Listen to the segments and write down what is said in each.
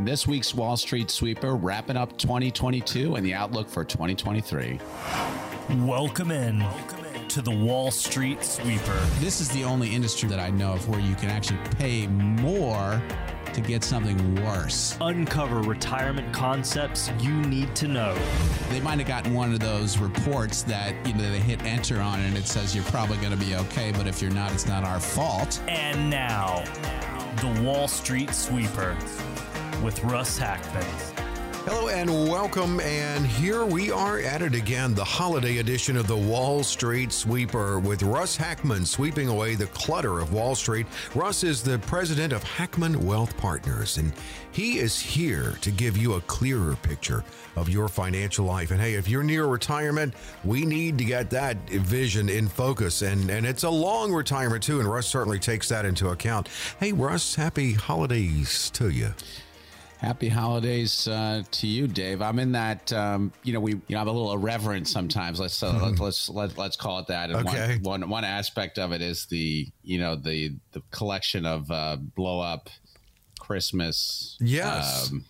on this week's Wall Street Sweeper, wrapping up 2022 and the outlook for 2023. Welcome in to the Wall Street Sweeper. This is the only industry that I know of where you can actually pay more to get something worse. Uncover retirement concepts you need to know. They might have gotten one of those reports that you know they hit enter on and it says you're probably going to be okay, but if you're not, it's not our fault. And now, the Wall Street Sweeper with Russ Hackmann. Hello and welcome. And here we are at it again, the holiday edition of the Wall Street Sweeper with Russ Hackmann sweeping away the clutter of Wall Street. Russ is the president of Hackmann Wealth Partners, and he is here to give you a clearer picture of your financial life. And hey, if you're near retirement, we need to get that vision in focus. And, and it's a long retirement, too. And Russ certainly takes that into account. Hey, Russ, happy holidays to you. Happy holidays uh, to you, Dave. I'm in that. Um, you know, we you know I'm a little irreverent sometimes. Let's uh, let, let's let, let's call it that. And Okay. one, one one aspect of it is the you know the the collection of uh, blow up Christmas. Yes. Um,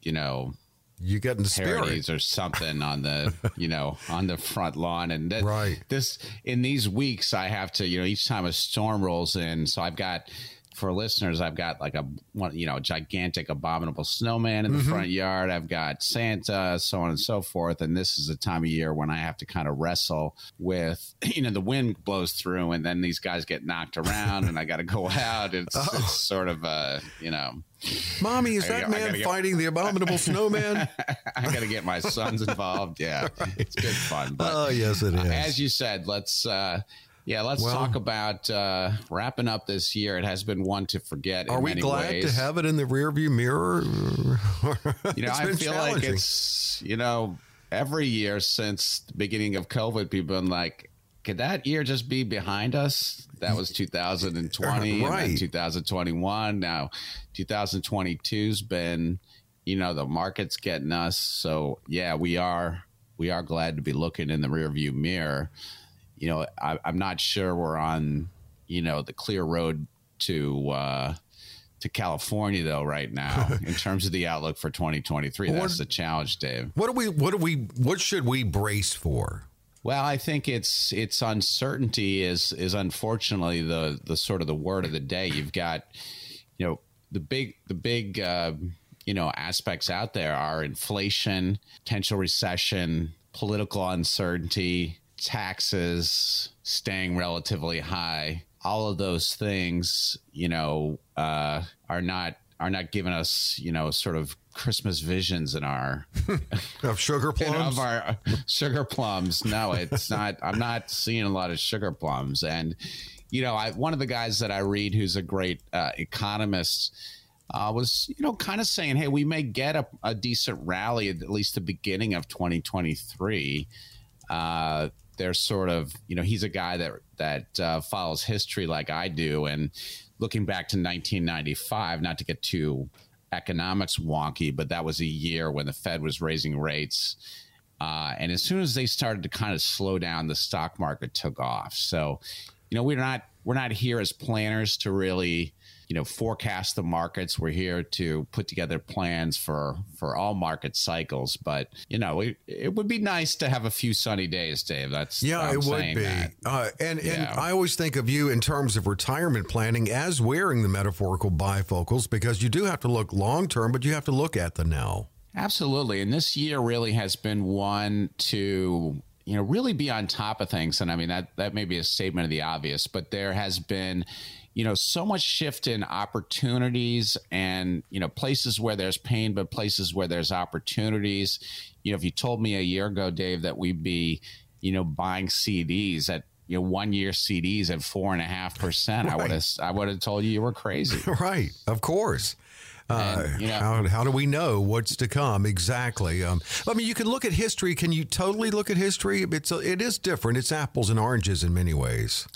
you know You get in the spirit. parodies or something on the you know on the front lawn and that, Right. this in these weeks i have to you know each time a storm rolls in so i've got for listeners i've got like a one you know gigantic abominable snowman in the Mm-hmm. front yard i've got santa so on and so forth and this is the time of year when i have to kind of wrestle with you know the wind blows through and then these guys get knocked around and i got to go out it's, Oh. it's sort of uh you know Mommy, is that I man get- fighting the abominable snowman? I got to get my sons involved. Yeah, it's good fun. But oh, yes, it is. as you said, let's uh, yeah, let's Well- talk about uh, wrapping up this year. It has been one to forget. Are we glad ways. to have it in the rearview mirror? You know, I feel like it's you know every year since the beginning of COVID, people have been like. Could that year just be behind us? That was 2020, and Right. then 2021. Now, 2022's been, you know, the market's getting us. So yeah, we are we are glad to be looking in the rearview mirror. You know, I, I'm not sure we're on, you know, the clear road to uh, to California though right now in terms of the outlook for 2023. What- That's the challenge, Dave. What do we? What do we? What should we brace for? Well, I think it's it's uncertainty is is unfortunately the the sort of the word of the day. You've got, you know, the big the big uh, you know aspects out there are inflation, potential recession, political uncertainty, taxes staying relatively high. All of those things, you know, uh, are not are not giving us, you know, sort of Christmas visions in our Of sugar plums? of our sugar plums. No, it's not. I'm not seeing a lot of sugar plums. And you know, I one of the guys that I read, who's a great uh, economist, uh, was you know kind of saying, "Hey, we may get a, a decent rally at least the beginning of 2023." Uh, they're sort of you know he's a guy that that uh, follows history like I do, and looking back to 1995, not to get too economics wonky, but that was a year when the Fed was raising rates. Uh, and as soon as they started to kind of slow down, the stock market took off. So, you know, we're not we're not here as planners to really, you know, forecast the markets. We're here to put together plans for for all market cycles. But you know, it, it would be nice to have a few sunny days, Dave. That's yeah, I'm it would be. Uh, and and I always think of you in terms of retirement planning as wearing the metaphorical bifocals because you do have to look long term, but you have to look at the now. Absolutely. And this year really has been one to, you know, really be on top of things. And I mean, that, that may be a statement of the obvious, but there has been, you know, so much shift in opportunities and, you know, places where there's pain, but places where there's opportunities. You know, if you told me a year ago, Dave, that we'd be, you know, buying CDs at, you know, one year CDs at four and a half percent, I would have, I would have told you you were crazy. Right, of course. Uh, And, you know- how, how do we know what's to come exactly? Um, I mean, you can look at history. Can you totally look at history? It's it is different. It's apples and oranges in many ways.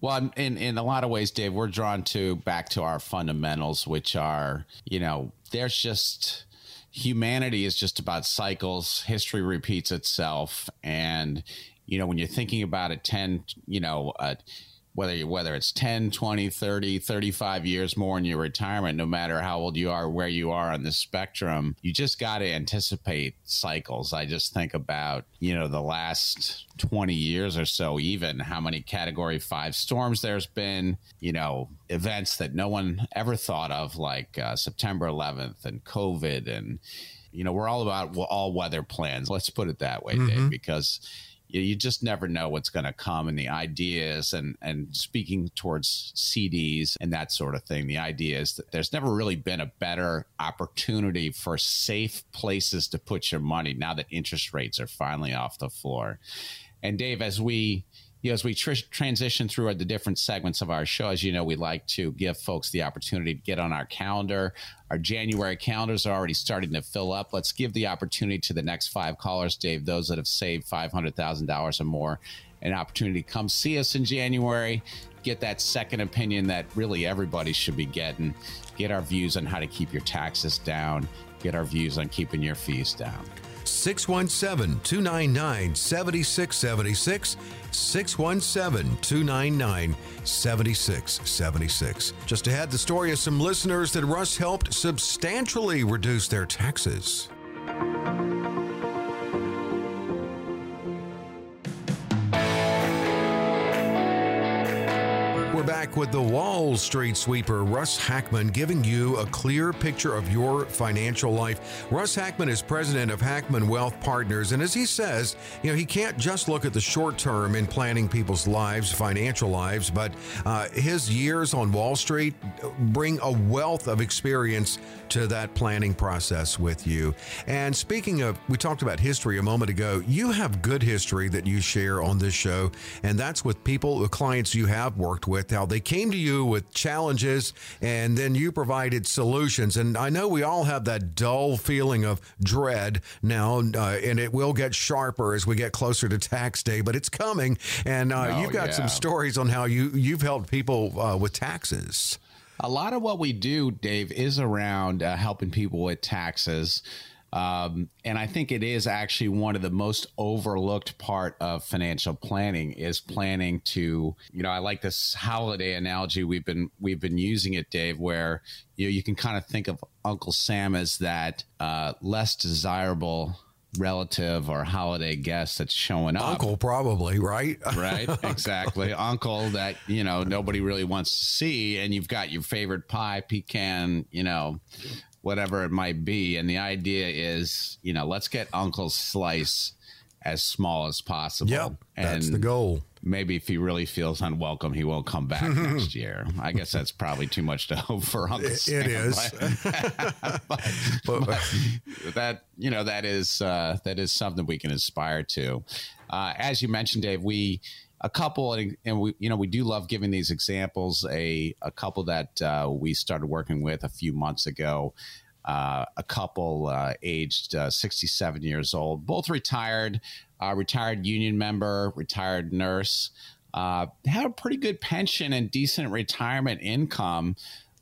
Well, in in a lot of ways, Dave, we're drawn to back to our fundamentals, which are, you know, there's just humanity is just about cycles. History repeats itself, and you know, when you're thinking about a ten, you know, uh, whether you, whether it's 10, 20, 30, 35 years more in your retirement, no matter how old you are, where you are on the spectrum, you just got to anticipate cycles. I just think about, you know, the last 20 years or so, even how many category five storms there's been, you know, events that no one ever thought of, like uh, September 11th and COVID. And, you know, we're all about all weather plans. Let's put it that way, mm-hmm. Dave, because you, you just never know what's going to come and the ideas and and speaking towards CDs and that sort of thing. The idea is that there's never really been a better opportunity for safe places to put your money now that interest rates are finally off the floor. And Dave as we you know, as we tr- transition through the different segments of our show, as you know, we like to give folks the opportunity to get on our calendar. Our January calendars are already starting to fill up. Let's give the opportunity to the next five callers, Dave, those that have saved $500,000 or more, an opportunity to come see us in January, get that second opinion that really everybody should be getting, get our views on how to keep your taxes down, get our views on keeping your fees down. 617 299 7676. 617 299 7676. Just ahead, the story of some listeners that Russ helped substantially reduce their taxes. Back with the Wall Street sweeper, Russ Hackmann, giving you a clear picture of your financial life. Russ Hackmann is president of Hackmann Wealth Partners, and as he says, you know, he can't just look at the short term in planning people's lives, financial lives, but uh, his years on Wall Street bring a wealth of experience to that planning process with you. And speaking of, we talked about history a moment ago. You have good history that you share on this show, and that's with people, the clients you have worked with, how they came to you with challenges and then you provided solutions. And I know we all have that dull feeling of dread now, uh, and it will get sharper as we get closer to tax day, but it's coming. And uh, oh, you've got yeah. some stories on how you, you've helped people uh, with taxes. A lot of what we do, Dave, is around uh, helping people with taxes. Um, and I think it is actually one of the most overlooked part of financial planning is planning to, you know, I like this holiday analogy we've been we've been using it, Dave, where you know you can kind of think of Uncle Sam as that uh, less desirable relative or holiday guest that's showing up. Uncle, probably, right? right, exactly. Uncle that, you know, nobody really wants to see. And you've got your favorite pie, pecan, you know, whatever it might be. And the idea is, you know, let's get Uncle's slice as small as possible. Yep, and that's the goal. Maybe if he really feels unwelcome, he won't come back next year. I guess that's probably too much to hope for Uncle Sam. It is, but, but, but, that you know that is uh, that is something we can aspire to. Uh, as you mentioned, Dave, we a couple and, and, we you know we do love giving these examples a a couple that uh, we started working with a few months ago uh, a couple uh, aged uh, 67 years old, both retired, retired union member, retired nurse, uh, had a pretty good pension and decent retirement income,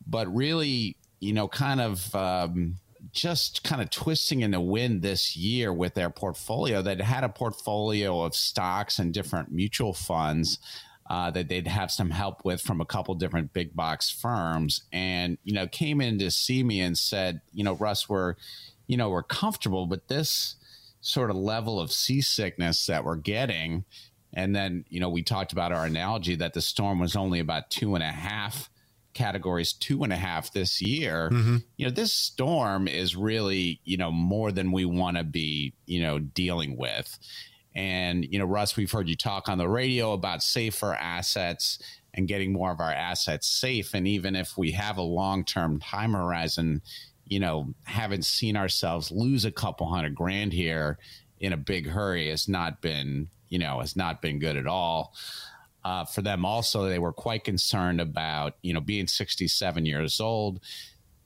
but really, you know, kind of. Um, just kind of twisting in the wind this year with their portfolio that had a portfolio of stocks and different mutual funds uh, that they'd have some help with from a couple different big box firms, and you know came in to see me and said, you know, Russ, we're, you know, we're comfortable, but this sort of level of seasickness that we're getting, and then you know we talked about our analogy that the storm was only about two and a half categories two and a half this year mm-hmm. you know this storm is really you know more than we want to be you know dealing with and, you know, Russ, we've heard you talk on the radio about safer assets and getting more of our assets safe. And even if we have a long term time horizon, you know, haven't seen ourselves lose a couple hundred grand here in a big hurry has not been, you know, has not been good at all. Uh, for them also, they were quite concerned about, you know, being 67 years old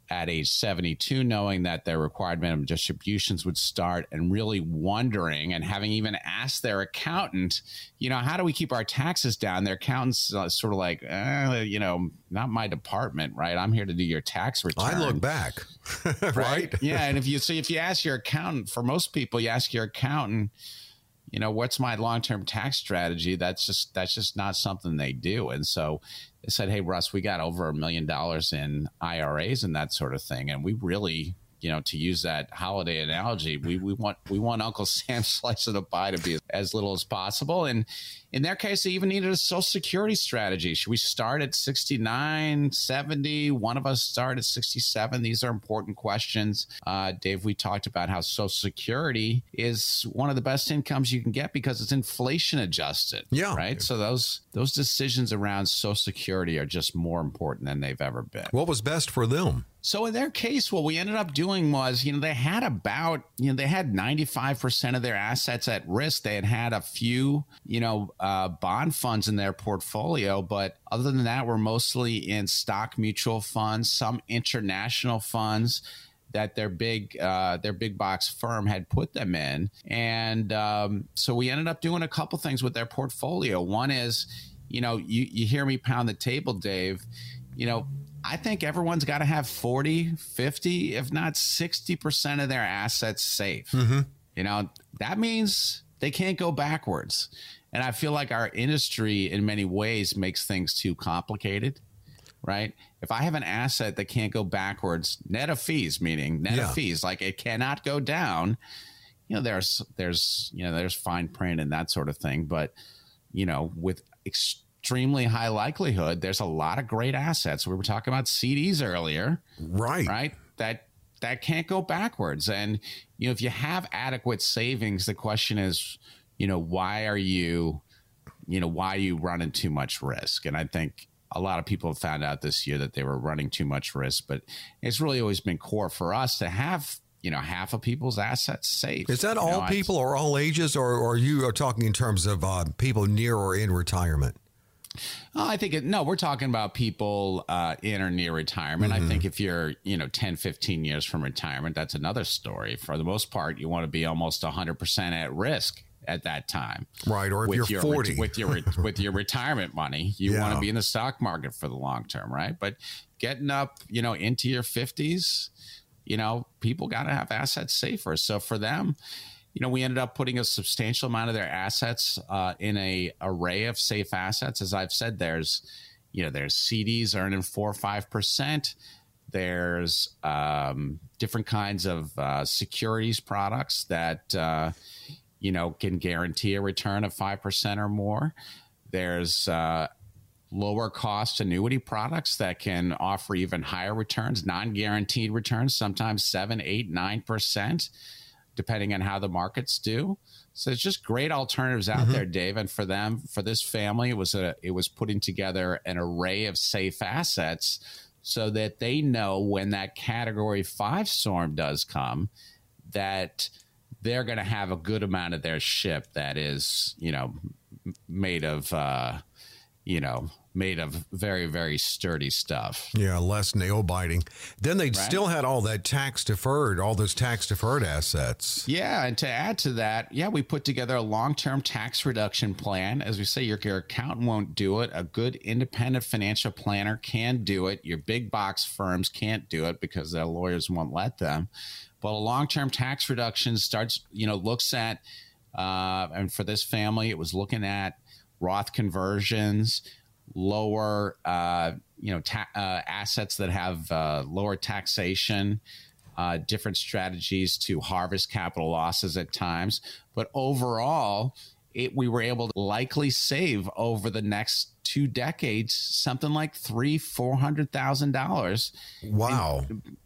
at age 72, knowing that their required minimum distributions would start and really wondering and having even asked their accountant, you know, how do we keep our taxes down? Their accountant's uh, sort of like, eh, you know, not my department, right? I'm here to do your tax return. I look back, right? right? Yeah. And if you see, if you ask your accountant, for most people, you ask your accountant, you know, what's my long term tax strategy? That's just that's just not something they do. And so they said, Hey Russ, we got over a million dollars in IRAs and that sort of thing. And we really you know, to use that holiday analogy, we, we want we want Uncle Sam's slice of the pie to be as little as possible. And in their case, they even needed a social security strategy. Should we start at 69, 70? One of us start at 67. These are important questions. Uh, Dave, we talked about how social security is one of the best incomes you can get because it's inflation adjusted. Yeah. Right. So those those decisions around social security are just more important than they've ever been. What was best for them? So in their case, what we ended up doing was, you know, they had about, you know, they had 95% of their assets at risk. They had had a few, you know, uh, bond funds in their portfolio, but other than that, we're mostly in stock mutual funds, some international funds that their big uh, their big box firm had put them in, and um, so we ended up doing a couple things with their portfolio. One is, you know, you you hear me pound the table, Dave. You know, I think everyone's got to have 40, 50, if not 60% of their assets safe. Mm-hmm. You know, that means they can't go backwards. And I feel like our industry, in many ways, makes things too complicated, right? If I have an asset that can't go backwards, net of fees, meaning net Yeah. of fees, like it cannot go down, you know, there's, there's, you know, there's fine print and that sort of thing. But, you know, with extremely high likelihood, there's a lot of great assets. We were talking about CDs earlier, Right. right? That that can't go backwards. And you know, if you have adequate savings, the question is, you know, why are you, you know, why are you running too much risk? And I think a lot of people have found out this year that they were running too much risk, but it's really always been core for us to have, you know, half of people's assets safe. Is that You all know, I- people or all ages, or, or you are talking in terms of uh, people near or in retirement? Oh, I think it, no, we're talking about people uh, in or near retirement. I think if you're, you know, 10, 15 years from retirement, that's another story. For the most part, you want to be almost 100% at risk at that time. Right, or if with you're your, 40. with your with your retirement money, you want to be in the stock market for the long term, right? But getting up, you know, into your 50s, you know, people got to have assets safer. So for them, you know, we ended up putting a substantial amount of their assets uh, in a array of safe assets. As I've said, there's, you know, there's CDs earning four or five percent. There's um, different kinds of uh, securities products that uh, you know can guarantee a return of five percent or more. There's uh, lower cost annuity products that can offer even higher returns, non-guaranteed returns, sometimes seven, eight, nine percent, depending on how the markets do. So it's just great alternatives out there, Dave. And for them, for this family, it was a it was putting together an array of safe assets so that they know when that category five storm does come, that they're going to have a good amount of their ship that is, you know, made of, uh, you know, made of very, very sturdy stuff. Yeah, less nail biting. Then they Right. still had all that tax deferred, all those tax deferred assets. Yeah, and to add to that, yeah, we put together a long-term tax reduction plan. As we say, your, your accountant won't do it. A good independent financial planner can do it. Your big box firms can't do it because their lawyers won't let them. But a long-term tax reduction starts, you know, looks at, uh, and for this family, it was looking at Roth conversions, lower, uh, you know, ta- uh, assets that have uh, lower taxation, uh, different strategies to harvest capital losses at times. But overall, it, we were able to likely save over the next two decades something like three, four hundred thousand dollars Wow.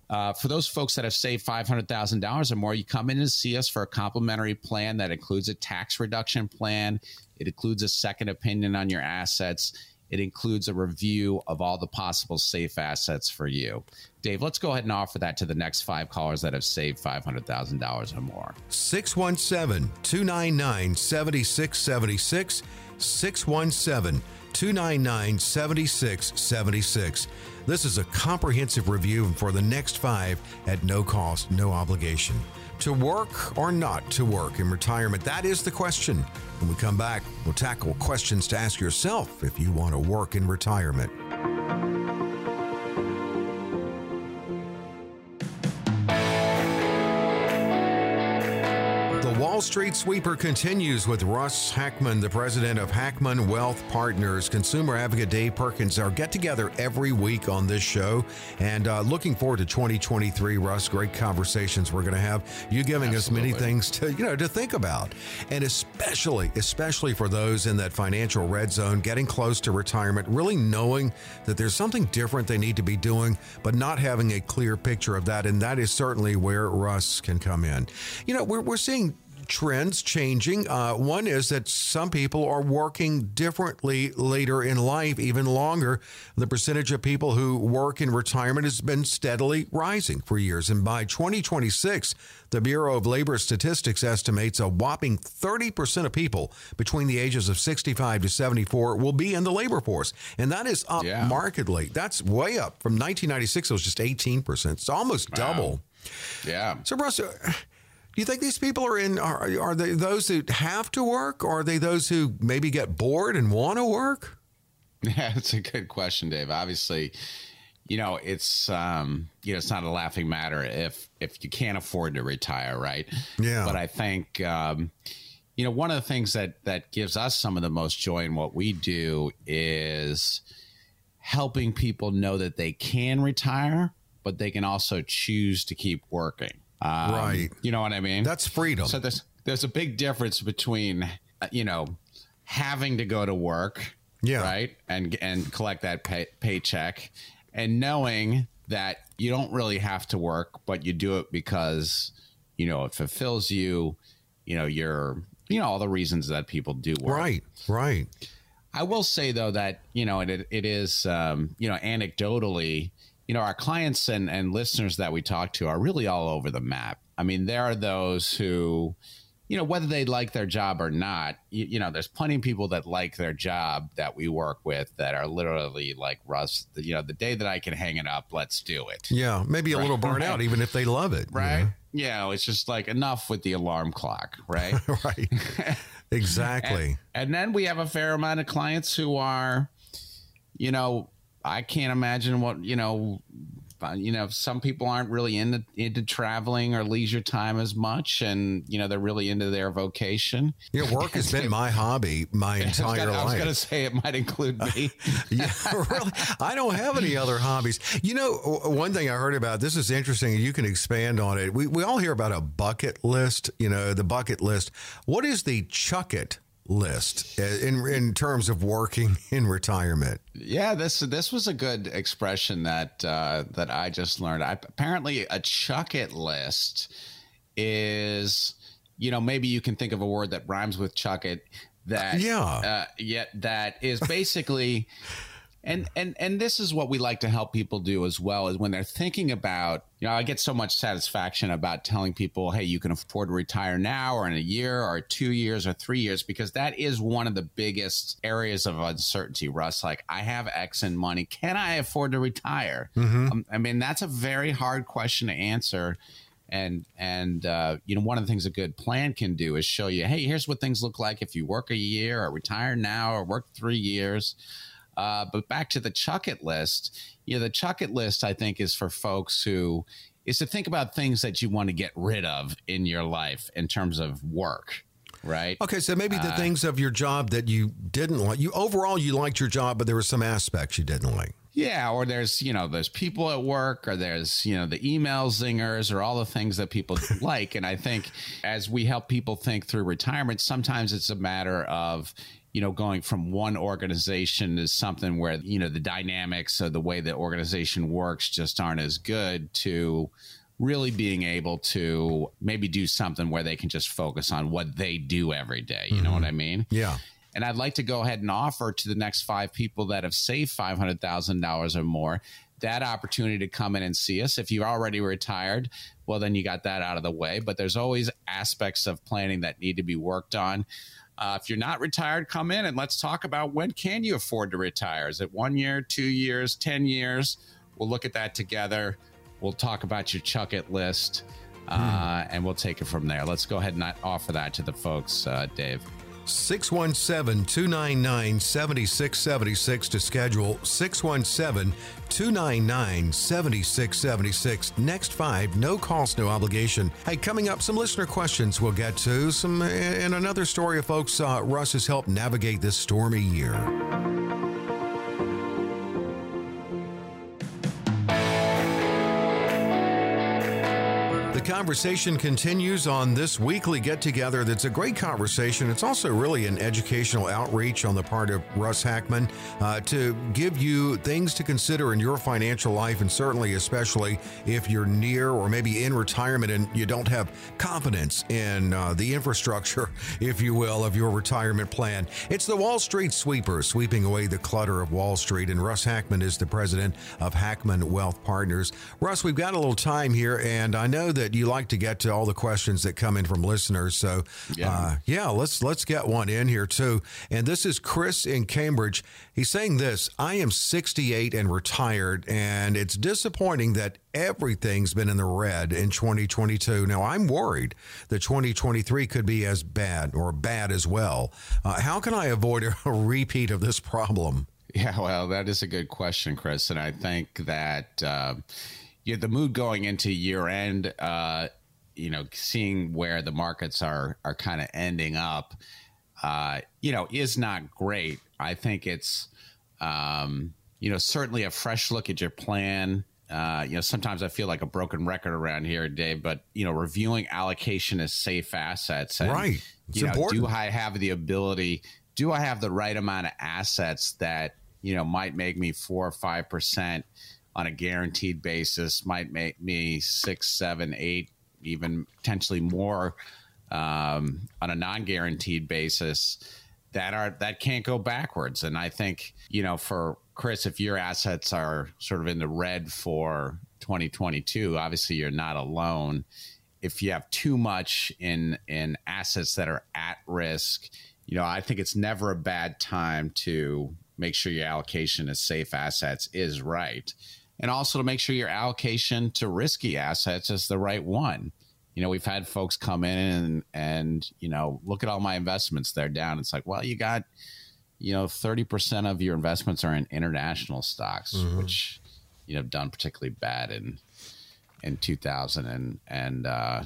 uh, for those folks that have saved $500,000 or more, you come in and see us for a complimentary plan that includes a tax reduction plan. It includes a second opinion on your assets. It includes a review of all the possible safe assets for you. Dave, let's go ahead and offer that to the next five callers that have saved $500,000 or more. 617 299 7676. 617 299 7676. This is a comprehensive review for the next five at no cost, no obligation. To work or not to work in retirement? That is the question. When we come back, we'll tackle questions to ask yourself if you want to work in retirement. Wall Street Sweeper continues with Russ Hackmann, the president of Hackmann Wealth Partners. Consumer advocate Dave Perkins, our get together every week on this show. And uh, looking forward to 2023, Russ. Great conversations we're going to have. You giving Absolutely. us many things to, you know, to think about. And especially, especially for those in that financial red zone, getting close to retirement, really knowing that there's something different they need to be doing, but not having a clear picture of that. And that is certainly where Russ can come in. You know, we're, we're seeing trends changing. Uh, one is that some people are working differently later in life, even longer. The percentage of people who work in retirement has been steadily rising for years. And by 2026, the Bureau of Labor Statistics estimates a whopping 30% of people between the ages of 65 to 74 will be in the labor force. And that is up Yeah. markedly. That's way up. From 1996, it was just 18%. It's almost double. Yeah. So, Russ, do you think these people are in? Are, are they those who have to work, or are they those who maybe get bored and want to work? Yeah, it's a good question, Dave. Obviously, you know, it's um, you know, it's not a laughing matter if if you can't afford to retire, right? Yeah. But I think um, you know, one of the things that that gives us some of the most joy in what we do is helping people know that they can retire, but they can also choose to keep working. Um, Right. You know what I mean? That's freedom. So there's there's a big difference between uh, you know having to go to work, Yeah. right, and and collect that pay, paycheck, and knowing that you don't really have to work, but you do it because you know it fulfills you. You know you're you know all the reasons that people do work. right, right. I will say though that you know it it is um, you know anecdotally you know our clients and and listeners that we talk to are really all over the map. I mean there are those who you know whether they like their job or not you, you know there's plenty of people that like their job that we work with that are literally like Russ you know the day that I can hang it up let's do it Yeah, maybe a little burnt out, even if they love it. you right you know it's just like enough with the alarm clock right right. exactly. And then we have a fair amount of clients who are, you know, I can't imagine what you know. uh, You know, some people aren't really into into traveling or leisure time as much, and you know they're really into their vocation. You know, work has been my hobby my I entire gonna- I was going to say it might include me. yeah, really. I don't have any other hobbies. You know, one thing I heard about this is interesting. You can expand on it. We we all hear about a bucket list. You know, the bucket list. What is the chuck it list uh, in in terms of working in retirement? Yeah, this this was a good expression that uh, that I just learned. I, apparently, a chuck it list is, you know, maybe you can think of a word that rhymes with chuck it. That Yeah. uh, yeah, that is basically, and and and this is what we like to help people do as well is when they're thinking about. You know, I get so much satisfaction about telling people, "Hey, you can afford to retire now, or in a year, or two years, or three years," because that is one of the biggest areas of uncertainty. Russ, like, I have X in money, can I afford to retire? Um, I mean, that's a very hard question to answer and and uh, you know one of the things a good plan can do is show you hey here's what things look like if you work a year or retire now or work three years uh, but back to the chuck it list you know the chuck it list i think is for folks who is to think about things that you want to get rid of in your life in terms of work right Okay, so maybe Uh, the things of your job that you didn't like. You overall you liked your job, but there were some aspects you didn't like. Yeah, or there's you know there's people at work, or there's you know the email zingers, or all the things that people like. And I think as we help people think through retirement, sometimes it's a matter of you know going from one organization to something where you know the dynamics of the way the organization works just aren't as good to really being able to maybe do something where they can just focus on what they do every day. You know mm-hmm. what I mean? Yeah. And I'd like to go ahead and offer to the next five people that have saved $500,000 or more that opportunity to come in and see us. If you've already retired, well, then you got that out of the way. But there's always aspects of planning that need to be worked on. Uh, if you're not retired, come in and let's talk about when can you afford to retire? Is it one year, two years, 10 years? We'll look at that together. We'll talk about your chuck it list uh, and we'll take it from there. Let's go ahead and offer that to the folks, uh, Dave. 617 299 7676 to schedule 617 299 7676. Next five, no cost, no obligation. Hey, coming up, some listener questions we'll get to. Some and another story of folks uh, Russ has helped navigate this stormy year. Conversation continues on this weekly get together. That's a great conversation. It's also really an educational outreach on the part of Russ Hackmann uh, to give you things to consider in your financial life, and certainly, especially if you're near or maybe in retirement and you don't have confidence in uh, the infrastructure, if you will, of your retirement plan. It's the Wall Street Sweeper, sweeping away the clutter of Wall Street. And Russ Hackmann is the president of Hackmann Wealth Partners. Russ, we've got a little time here, and I know that you like to get to all the questions that come in from listeners. So, yeah, uh, yeah let's let's get one in here too. And this is Chris in Cambridge. He's saying this: I am 68 and retired, and it's disappointing that everything's been in the red in 2022. Now, I'm worried that 2023 could be as bad or bad as well. Uh, how can I avoid a repeat of this problem? Yeah, well, that is a good question, Chris. And I think that uh, yeah, the mood going into year end, uh, you know, seeing where the markets are are kind of ending up, uh, you know, is not great. I think it's, um, you know, certainly a fresh look at your plan. Uh, you know, sometimes I feel like a broken record around here, Dave. But you know, reviewing allocation of safe assets, and, right? It's you know, important. do I have the ability? Do I have the right amount of assets that you know might make me four or five percent? On a guaranteed basis might make me six, seven, eight, even potentially more um, on a non-guaranteed basis. That are that can't go backwards, and I think you know for Chris, if your assets are sort of in the red for 2022, obviously you're not alone. If you have too much in in assets that are at risk, you know I think it's never a bad time to make sure your allocation of safe assets is right and also to make sure your allocation to risky assets is the right one. You know, we've had folks come in and and you know look at all my investments; they're down. It's like, well, you got you know thirty percent of your investments are in international stocks, mm-hmm. which you know done particularly bad in in two thousand and and uh,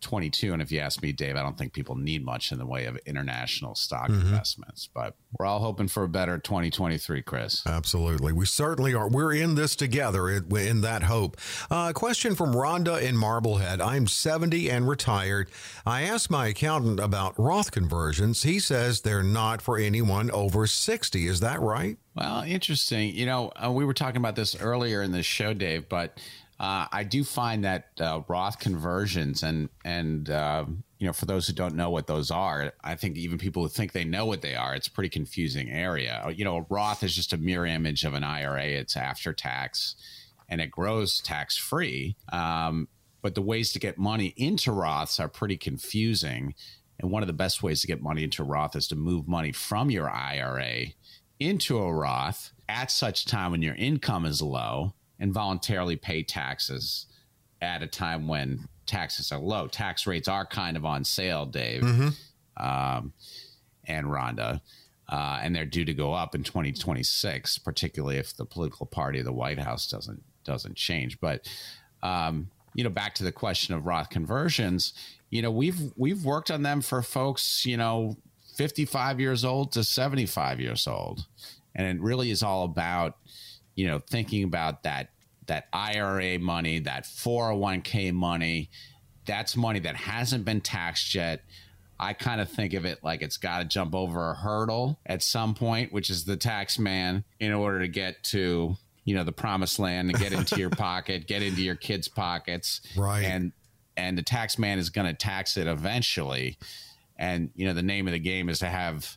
22. And if you ask me, Dave, I don't think people need much in the way of international stock mm-hmm. investments, but we're all hoping for a better 2023, Chris. Absolutely. We certainly are. We're in this together in that hope. Uh, question from Rhonda in Marblehead. I'm 70 and retired. I asked my accountant about Roth conversions. He says they're not for anyone over 60. Is that right? Well, interesting. You know, uh, we were talking about this earlier in the show, Dave, but uh, I do find that uh, Roth conversions and and uh, you know for those who don't know what those are, I think even people who think they know what they are, it's a pretty confusing area. Uh, you know, Roth is just a mirror image of an IRA. It's after tax, and it grows tax free. Um, but the ways to get money into Roths are pretty confusing. And one of the best ways to get money into Roth is to move money from your IRA into a Roth at such time when your income is low and voluntarily pay taxes at a time when taxes are low. Tax rates are kind of on sale, Dave mm-hmm. um, and Rhonda. Uh, and they're due to go up in 2026, particularly if the political party of the White House doesn't doesn't change. But um, you know, back to the question of Roth conversions, you know, we've we've worked on them for folks, you know, 55 years old to 75 years old, and it really is all about you know, thinking about that that IRA money, that 401k money, that's money that hasn't been taxed yet. I kind of think of it like it's got to jump over a hurdle at some point, which is the tax man, in order to get to you know the promised land and get into your pocket, get into your kids' pockets, right? And and the tax man is going to tax it eventually. And you know the name of the game is to have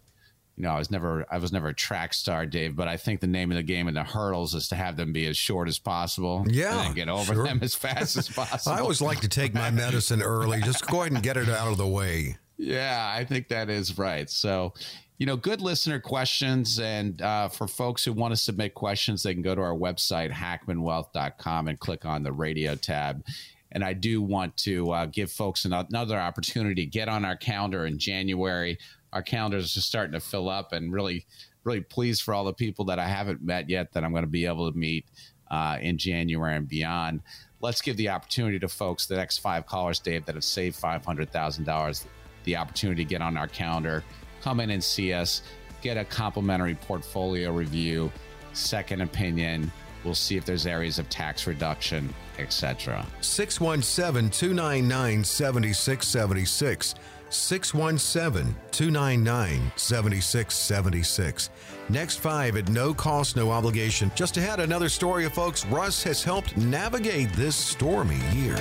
you know, I was never I was never a track star, Dave, but I think the name of the game in the hurdles is to have them be as short as possible. Yeah. And get over sure. them as fast as possible. I always like to take my medicine early. Just go ahead and get it out of the way. Yeah, I think that is right. So, you know, good listener questions. And uh, for folks who want to submit questions, they can go to our website, hackmannwealth.com, and click on the radio tab. And I do want to uh, give folks another opportunity. To get on our calendar in January our calendars are just starting to fill up, and really, really pleased for all the people that I haven't met yet that I'm going to be able to meet uh, in January and beyond. Let's give the opportunity to folks, the next five callers, Dave, that have saved five hundred thousand dollars, the opportunity to get on our calendar, come in and see us, get a complimentary portfolio review, second opinion. We'll see if there's areas of tax reduction, etc. 617 299 7676. 617 299 7676. Next five at no cost, no obligation. Just ahead, another story of folks Russ has helped navigate this stormy year.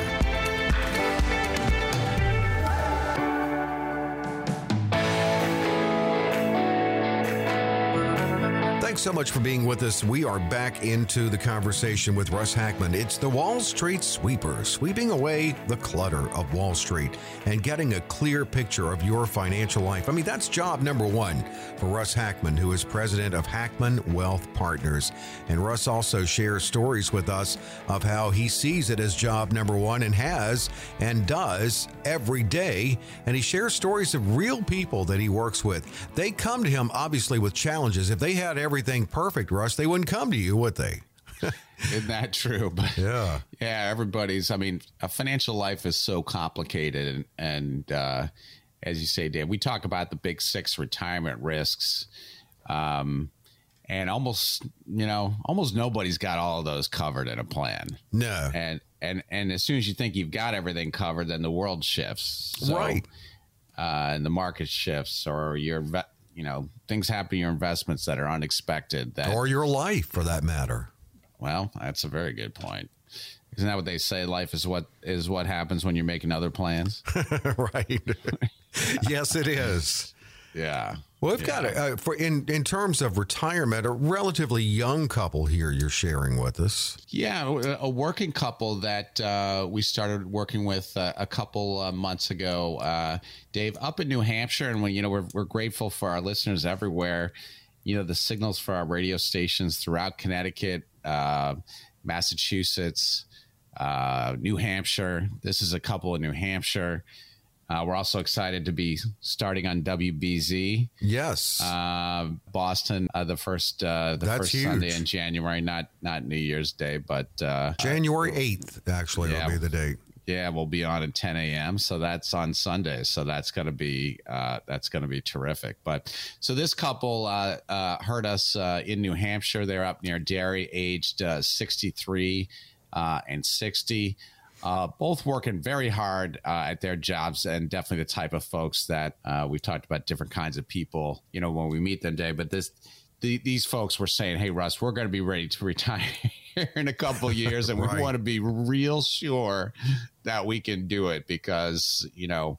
Thanks so much for being with us. We are back into the conversation with Russ Hackmann. It's the Wall Street Sweeper, sweeping away the clutter of Wall Street and getting a clear picture of your financial life. I mean, that's job number one for Russ Hackmann, who is president of Hackmann Wealth Partners. And Russ also shares stories with us of how he sees it as job number one and has and does every day. And he shares stories of real people that he works with. They come to him, obviously, with challenges. If they had everything perfect, Russ, they wouldn't come to you, would they? Isn't that true? But Yeah. yeah, everybody's. I mean, a financial life is so complicated, and, and uh, as you say, Dan, we talk about the big six retirement risks, um, and almost you know, almost nobody's got all of those covered in a plan. No. And and and as soon as you think you've got everything covered, then the world shifts. So, Right. Uh, and the market shifts, or your you know things happen to your investments that are unexpected. That Or your life, for that matter. well, that's a very good point. Isn't that what they say? Life is what is what happens when you're making other plans. right. yes, it is. Yeah. Well, we've got a, uh, for in in terms of retirement, a relatively young couple here you're sharing with us. Yeah, a working couple that uh, we started working with uh, a couple uh, months ago, uh, Dave, up in New Hampshire, and when you know we're we're grateful for our listeners everywhere. You know the signals for our radio stations throughout Connecticut, uh, Massachusetts, uh, New Hampshire. This is a couple in New Hampshire. Uh, we're also excited to be starting on WBZ. Yes. Uh, Boston, uh, the first uh, the That's first huge. Sunday in January, not not New Year's Day, but uh, January 8th, actually, yeah. will be the date. yeah, we'll be on at 10 a.m. So that's on Sunday. So that's gonna be uh, that's gonna be terrific. But so this couple uh, uh, heard us uh, in New Hampshire. They're up near Derry, aged uh, 63 uh, and 60. Uh, both working very hard uh, at their jobs and definitely the type of folks that uh, we talked about different kinds of people, you know, when we meet them day. But this, the, these folks were saying, Hey, Russ, we're going to be ready to retire in a couple of years. And Right. we want to be real sure that we can do it because, you know,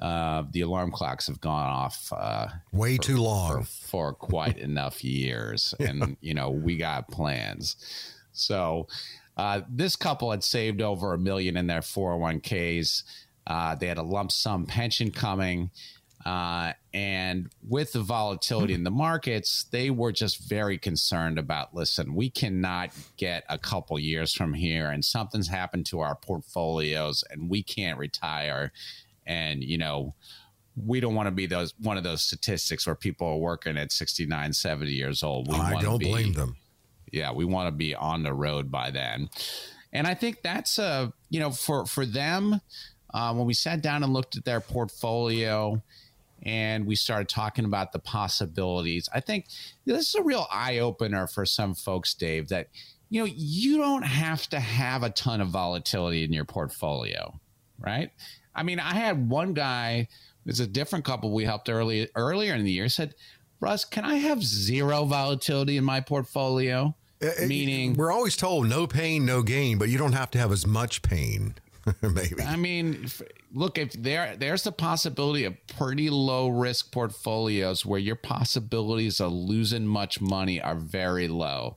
uh, the alarm clocks have gone off uh, Way too long. for quite enough years. And, you know, we got plans. So uh, this couple had saved over a million in their 401ks. Uh, they had a lump sum pension coming. Uh, and with the volatility in the markets, they were just very concerned about listen, we cannot get a couple years from here and something's happened to our portfolios and we can't retire. And, you know, we don't want to be those one of those statistics where people are working at 69, 70 years old. We I don't be- blame them. Yeah we want to be on the road by then. And i think that's a you know for for them uh, when we sat down and looked at their portfolio and we started talking about the possibilities i think this is a real eye-opener for some folks dave that you know you don't have to have a ton of volatility in your portfolio right? I mean i had one guy there's a different couple we helped early earlier in the year said russ can i have zero volatility in my portfolio Uh, meaning We're always told no pain, no gain, but you don't have to have as much pain, maybe. I mean, if, look, if there there's the possibility of pretty low risk portfolios where your possibilities of losing much money are very low.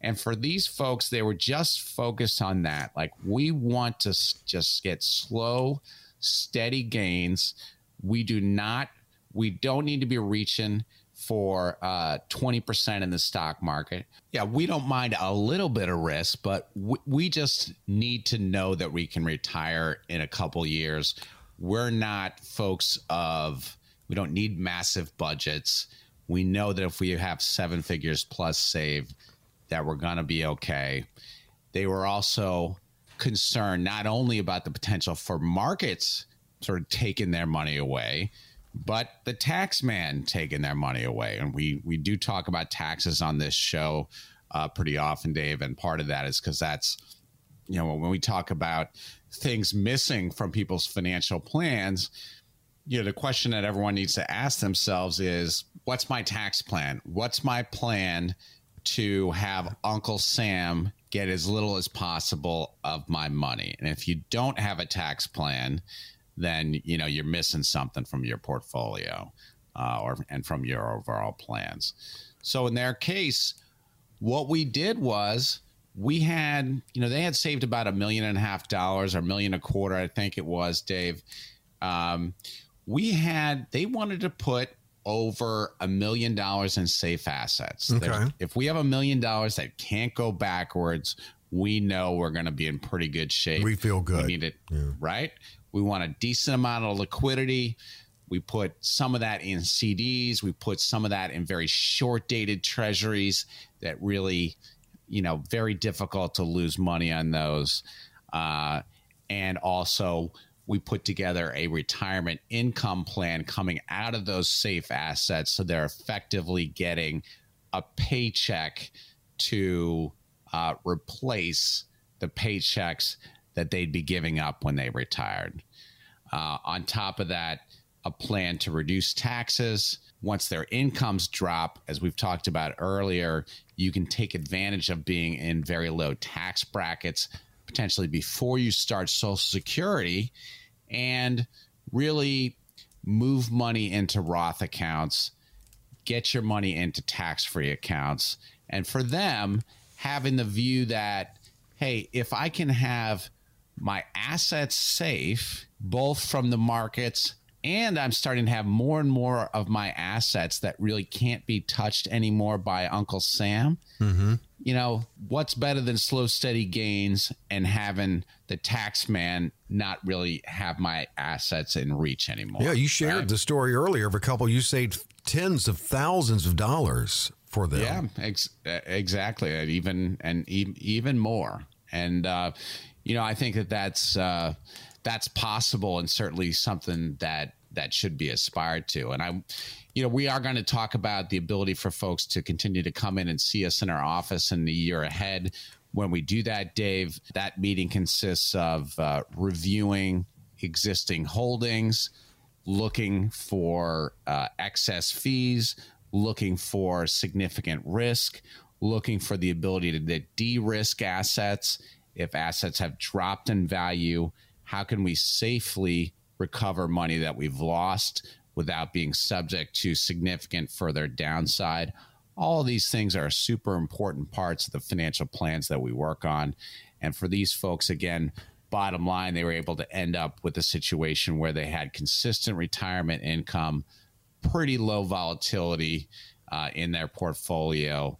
And for these folks, they were just focused on that. Like, we want to just get slow, steady gains. We do not, we don't need to be reaching for uh, 20% in the stock market. Yeah, we don't mind a little bit of risk, but we, we just need to know that we can retire in a couple years. We're not folks of We don't need massive budgets. We know that if we have seven figures plus saved, that we're going to be okay. They were also concerned not only about the potential for markets sort of taking their money away, but the tax man taking their money away. And we we do talk about taxes on this show uh, pretty often, Dave. And part of that is because that's you know when we talk about things missing from people's financial plans. You know, the question that everyone needs to ask themselves is what's my tax plan? What's my plan to have Uncle Sam get as little as possible of my money? And if you don't have a tax plan, then you know you're missing something from your portfolio uh, or and from your overall plans. So in their case, what we did was we had you know they had saved about a million and a half dollars or a million a quarter, I think it was, Dave. Um, we had they wanted to put over a million dollars in safe assets. Okay. If we have a million dollars that can't go backwards, we know we're going to be in pretty good shape. We feel good. We need it, right? We want a decent amount of liquidity. We put some of that in CDs. We put some of that in very short dated treasuries that really, you know, very difficult to lose money on those. Uh, and also, we put together a retirement income plan coming out of those safe assets. So they're effectively getting a paycheck to uh, replace the paychecks that they'd be giving up when they retired. Uh, on top of that, a plan to reduce taxes. Once their incomes drop, as we've talked about earlier, you can take advantage of being in very low tax brackets potentially before you start Social Security and really move money into Roth accounts, get your money into tax free accounts. And for them, having the view that, hey, if I can have my assets safe, both from the markets and I'm starting to have more and more of my assets that really can't be touched anymore by Uncle Sam. You know, what's better than slow, steady gains and having the tax man not really have my assets in reach anymore? Yeah, you shared right? the story earlier of a couple you saved tens of thousands of dollars for them. Yeah, ex- exactly. And even and even more. And uh, you know, I think that that's uh, that's possible and certainly something that that should be aspired to. And I, you know, we are going to talk about the ability for folks to continue to come in and see us in our office in the year ahead. When we do that, Dave, that meeting consists of uh, reviewing existing holdings, looking for uh, excess fees, looking for significant risk, looking for the ability to de risk assets. If assets have dropped in value, how can we safely recover money that we've lost without being subject to significant further downside? All these things are super important parts of the financial plans that we work on. And for these folks, again, bottom line, they were able to end up with a situation where they had consistent retirement income, pretty low volatility uh, in their portfolio,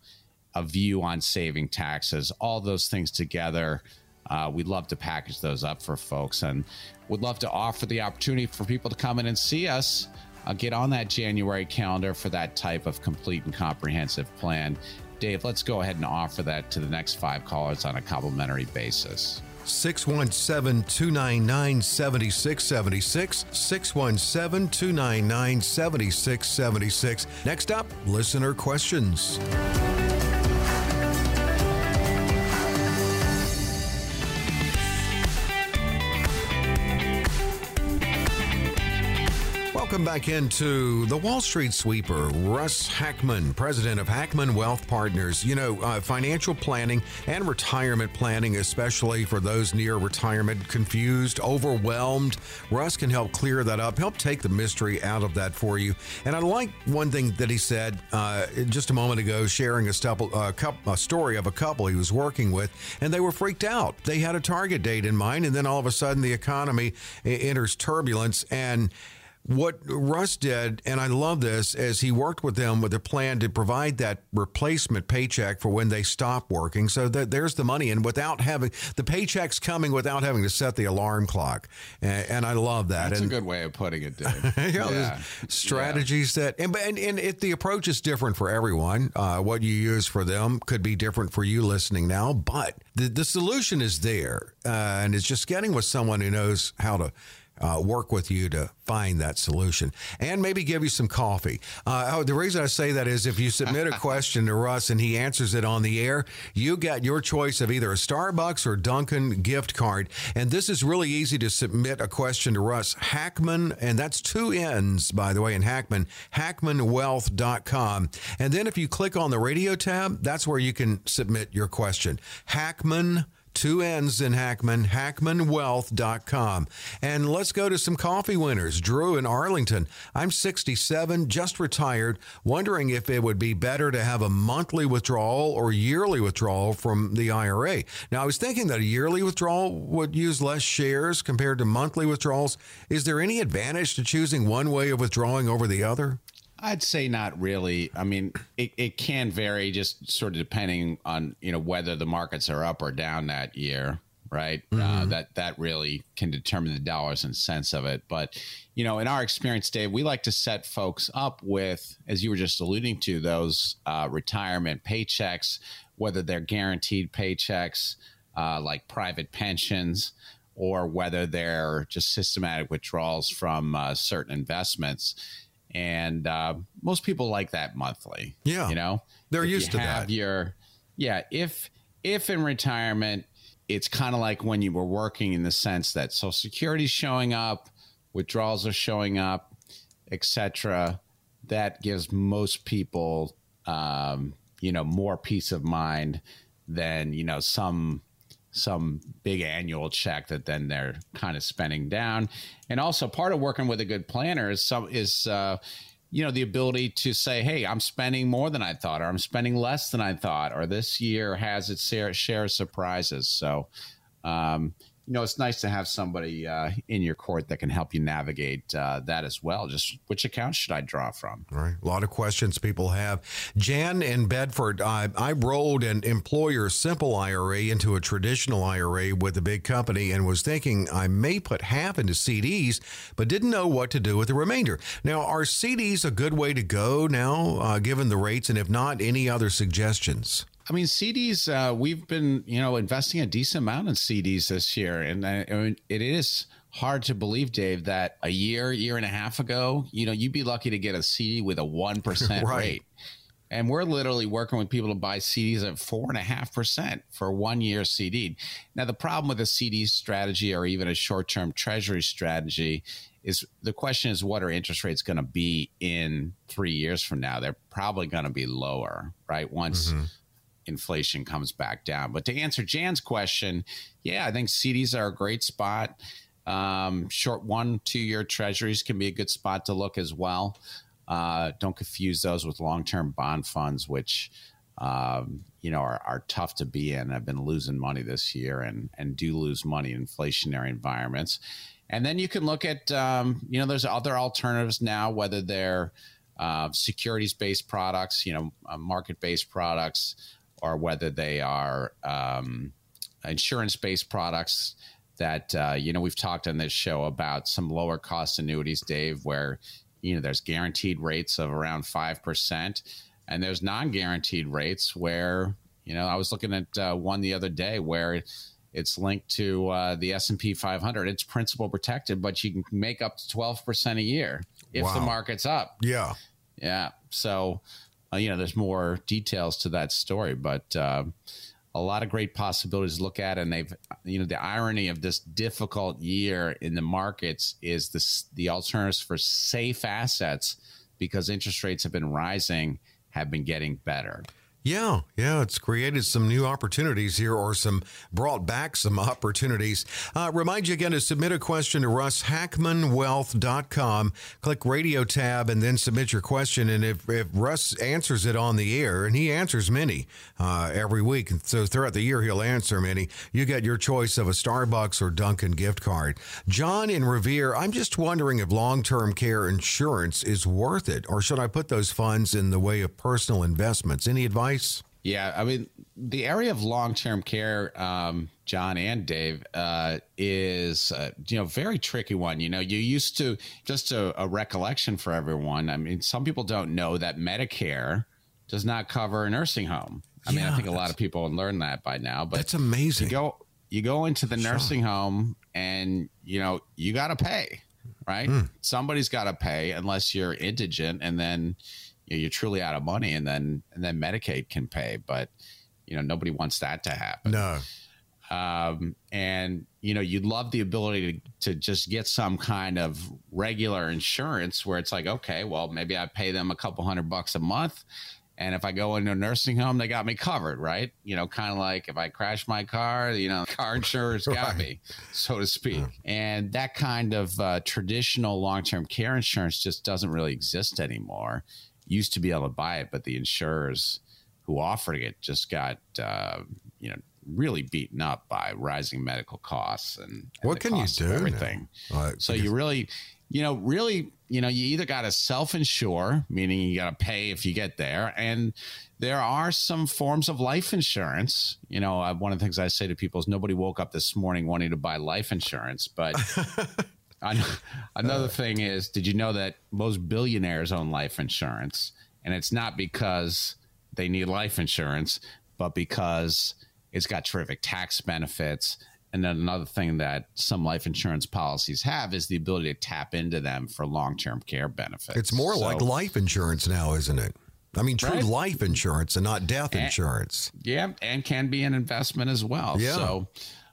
a view on saving taxes, all those things together. Uh, we'd love to package those up for folks and would love to offer the opportunity for people to come in and see us. Uh, get on that January calendar for that type of complete and comprehensive plan. Dave, let's go ahead and offer that to the next five callers on a complimentary basis. 617 299 7676. 617 299 7676. Next up, listener questions. Welcome back into the Wall Street Sweeper. Russ Hackmann, president of Hackmann Wealth Partners. You know, uh, financial planning and retirement planning, especially for those near retirement, confused, overwhelmed. Russ can help clear that up, help take the mystery out of that for you. And I like one thing that he said uh, just a moment ago, sharing a, stupple, uh, couple, a story of a couple he was working with, and they were freaked out. They had a target date in mind, and then all of a sudden the economy enters turbulence and what Russ did, and I love this, is he worked with them with a plan to provide that replacement paycheck for when they stop working. So that there's the money, and without having the paychecks coming without having to set the alarm clock. And, and I love that. That's and, a good way of putting it, Dave. you know, yeah. Strategies yeah. that, and, and, and it, the approach is different for everyone. Uh, what you use for them could be different for you listening now, but the, the solution is there. Uh, and it's just getting with someone who knows how to uh, work with you to find that solution and maybe give you some coffee. Uh, oh, the reason I say that is if you submit a question to Russ and he answers it on the air, you get your choice of either a Starbucks or Dunkin' gift card. And this is really easy to submit a question to Russ Hackmann, and that's two N's, by the way, in Hackmann, hackmannwealth.com. And then if you click on the radio tab, that's where you can submit your question. Hackmann two N's in Hackmann, hackmannwealth.com. And let's go to some coffee winners. Drew in Arlington. I'm 67, just retired, wondering if it would be better to have a monthly withdrawal or yearly withdrawal from the IRA. Now, I was thinking that a yearly withdrawal would use less shares compared to monthly withdrawals. Is there any advantage to choosing one way of withdrawing over the other? I'd say not really. I mean, it, it can vary just sort of depending on, you know, whether the markets are up or down that year, right? Uh, mm-hmm. Uh, that that really can determine the dollars and cents of it. But, you know, in our experience, Dave, we like to set folks up with, as you were just alluding to, those uh, retirement paychecks, whether they're guaranteed paychecks uh, like private pensions or whether they're just systematic withdrawals from uh, certain investments and uh, most people like that monthly. Yeah, you know, they're if used to have that. Your yeah, if if in retirement, it's kind of like when you were working in the sense that Social Security's showing up, withdrawals are showing up, etc. That gives most people, um, you know, more peace of mind than you know some some big annual check that then they're kind of spending down. And also part of working with a good planner is some is uh, you know the ability to say, hey, I'm spending more than I thought, or I'm spending less than I thought, or this year has its share, of surprises. So um, you know, it's nice to have somebody uh, in your court that can help you navigate uh, that as well. Just which account should I draw from? A lot of questions people have. Jan in Bedford, I, I rolled an employer simple IRA into a traditional IRA with a big company and was thinking I may put half into CDs, but didn't know what to do with the remainder. Now, are CDs a good way to go now, uh, given the rates? And if not, any other suggestions? I mean, CDs. Uh, we've been, you know, investing a decent amount in CDs this year, and I, I mean, it is hard to believe, Dave, that a year, year and a half ago, you know, you'd be lucky to get a CD with a one percent right. rate, and we're literally working with people to buy CDs at four and a half percent for one year CD. Now, the problem with a CD strategy or even a short term Treasury strategy is the question is what are interest rates going to be in three years from now? They're probably going to be lower, right? Once mm-hmm inflation comes back down. But to answer Jan's question, yeah, I think CDs are a great spot. Um, short one, two year treasuries can be a good spot to look as well. Uh, don't confuse those with long term bond funds, which um, you know are, are, tough to be in. I've been losing money this year and and do lose money in inflationary environments. And then you can look at um, you know there's other alternatives now, whether they're uh, securities based products, you know, uh, market based products, or whether they are um, insurance based products that uh, you know we've talked on this show about some lower cost annuities dave where you know there's guaranteed rates of around 5% and there's non-guaranteed rates where you know i was looking at uh, one the other day where it's linked to uh, the s&p 500 it's principal protected but you can make up to 12% a year if wow. the market's up. Yeah. Yeah. So uh, you know, there's more details to that story, but uh, a lot of great possibilities to look at. And they've, you know, the irony of this difficult year in the markets is this the alternatives for safe assets because interest rates have been rising have been getting better. Yeah, yeah, it's created some new opportunities here or some brought back some opportunities. Uh, remind you again to submit a question to russhackmannwealth.com. Click radio tab and then submit your question. And if, if Russ answers it on the air, and he answers many uh, every week, so throughout the year he'll answer many, you get your choice of a Starbucks or Dunkin' gift card. John in Revere, I'm just wondering if long term care insurance is worth it, or should I put those funds in the way of personal investments? Any advice? Yeah, I mean, the area of long term care, um, John and Dave, uh, is uh, you know very tricky one. You know, you used to just a, a, recollection for everyone. I mean, some people don't know that Medicare does not cover a nursing home. I yeah, mean, I think a lot of people learn that by now. But that's amazing. You go you go into the nursing home, and you know you got to pay, right? Mm. Somebody's got to pay unless you're indigent, and then you're truly out of money, and then and then Medicaid can pay, but you know nobody wants that to happen. No. Um, and you know you'd love the ability to, to just get some kind of regular insurance where it's like okay well maybe i pay them a couple hundred bucks a month and if i go into a nursing home they got me covered right you know kind of like if i crash my car you know car insurance got right. me so to speak yeah. and that kind of uh, traditional long-term care insurance just doesn't really exist anymore used to be able to buy it, but the insurers who offered it just got uh, you know really beaten up by rising medical costs and, and what can you do everything. Uh, so you really, you know, really, you know, you either got to self-insure, meaning you got to pay if you get there, and there are some forms of life insurance. You know, uh, one of the things I say to people is nobody woke up this morning wanting to buy life insurance, but Another uh, thing is, did you know that most billionaires own life insurance? And it's not because they need life insurance, but because it's got terrific tax benefits. And then another thing that some life insurance policies have is the ability to tap into them for long term care benefits. It's more so, like life insurance now, isn't it? I mean, true right? life insurance and not death and, insurance. Yeah, and can be an investment as well. Yeah. So,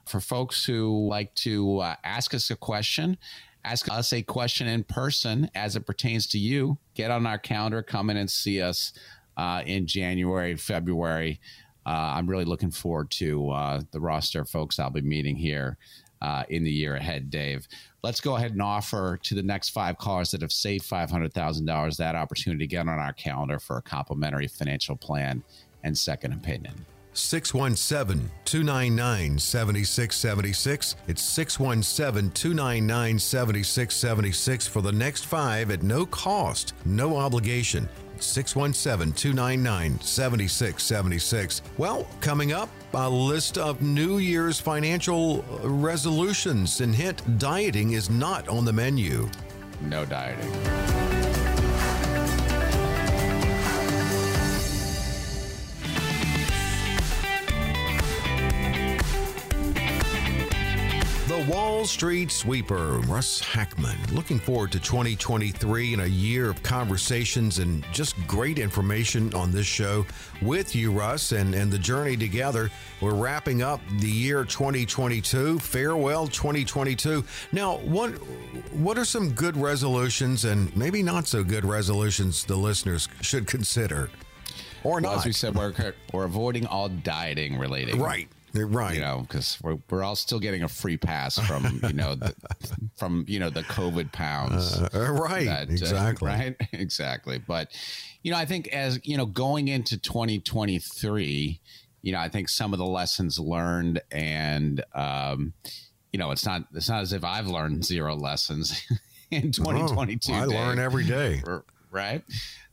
for folks who like to uh, ask us a question, ask us a question in person as it pertains to you, get on our calendar, come in and see us uh, in January, February. Uh, I'm really looking forward to uh, the roster of folks I'll be meeting here uh, in the year ahead, Dave. Let's go ahead and offer to the next five callers that have saved $500,000 that opportunity to get on our calendar for a complimentary financial plan and second opinion. 617 299 7676. It's 617 299 7676 for the next five at no cost, no obligation. 617 299 7676. Well, coming up, a list of New Year's financial resolutions. And hint dieting is not on the menu. No dieting. Wall Street Sweeper, Russ Hackmann. Looking forward to 2023 and a year of conversations and just great information on this show with you, Russ, and, and the journey together. We're wrapping up the year 2022. Farewell 2022. Now, what, what are some good resolutions and maybe not so good resolutions the listeners should consider? Or not. Well, as we said, we're, we're avoiding all dieting related. Right right. You know because we're, we're all still getting a free pass from you know the, from you know the covid pounds. Uh, uh right. That, uh, exactly. uh, right? Exactly. But you know i think as you know going into 2023 you know i think some of the lessons learned and um you know it's not it's not as if i've learned zero lessons in 2022 oh, i learn every day. Right?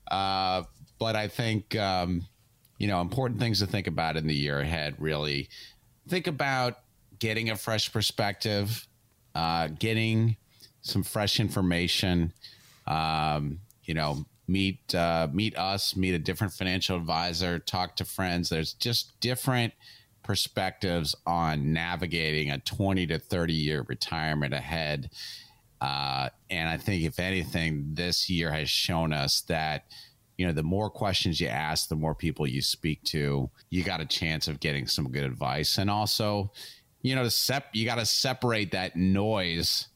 Uh but i think um you know, important things to think about in the year ahead. Really, think about getting a fresh perspective, uh, getting some fresh information. Um, you know, meet uh, meet us, meet a different financial advisor, talk to friends. There's just different perspectives on navigating a 20 to 30 year retirement ahead. Uh, and I think, if anything, this year has shown us that you know, the more questions you ask, the more people you speak to, you got a chance of getting some good advice. And also, you know, to sep- you got to separate that noise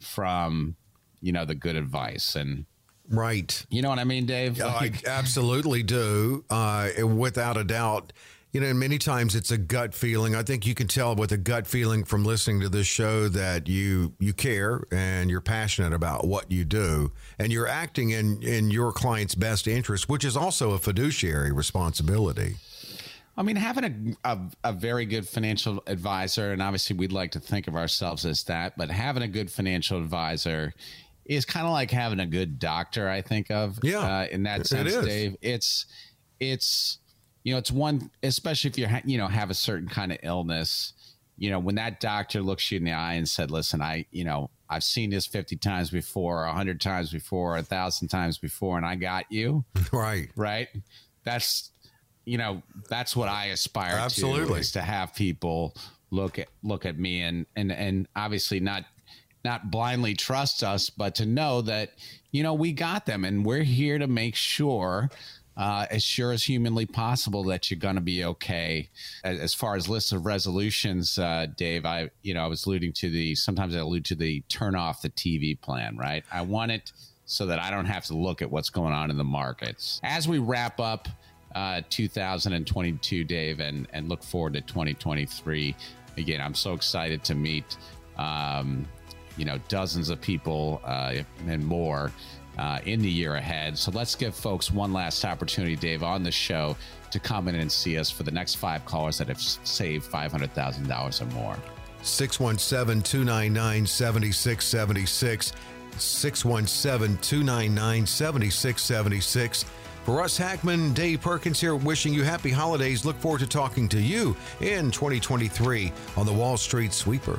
from, you know, the good advice. And Right. You know what I mean, Dave? I absolutely do. Uh, without a doubt. You know, many times it's a gut feeling. I think you can tell with a gut feeling from listening to this show that you you care and you're passionate about what you do, and you're acting in in your client's best interest, which is also a fiduciary responsibility. I mean, having a, a, a, very good financial advisor, and obviously we'd like to think of ourselves as that, but having a good financial advisor is kind of like having a good doctor. I think of yeah, uh, in that sense, Dave. It's it's you know, it's one, especially if you ha- you know have a certain kind of illness. You know, when that doctor looks you in the eye and said, "Listen, I, you know, I've seen this fifty times before, a hundred times before, a thousand times before, and I got you." Right. Right. That's you know, that's what I aspire Absolutely. to is to have people look at look at me and and and obviously not not blindly trust us, but to know that you know we got them and we're here to make sure uh, as sure as humanly possible that you're going to be okay. As, as, far as lists of resolutions, uh, Dave, I you know I was alluding to the sometimes I allude to the turn off the TV plan. Right, I want it so that I don't have to look at what's going on in the markets. As we wrap up uh, 2022, Dave, and and look forward to 2023. Again, I'm so excited to meet. Um, you know, dozens of people uh, and more uh, in the year ahead. So let's give folks one last opportunity, Dave, on the show to come in and see us for the next five callers that have saved $500,000 or more. 617 299 7676. 617 299 7676. For Russ Hackmann, Dave Perkins here, wishing you happy holidays. Look forward to talking to you in 2023 on the Wall Street Sweeper.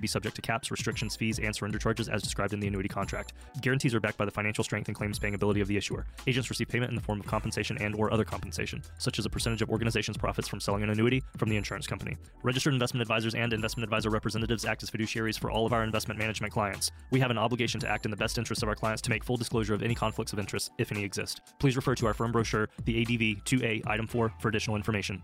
be subject to caps, restrictions, fees, and surrender charges as described in the annuity contract. Guarantees are backed by the financial strength and claims paying ability of the issuer. Agents receive payment in the form of compensation and or other compensation, such as a percentage of organization's profits from selling an annuity from the insurance company. Registered investment advisors and investment advisor representatives act as fiduciaries for all of our investment management clients. We have an obligation to act in the best interest of our clients to make full disclosure of any conflicts of interest, if any exist. Please refer to our firm brochure, the ADV 2A Item 4, for additional information.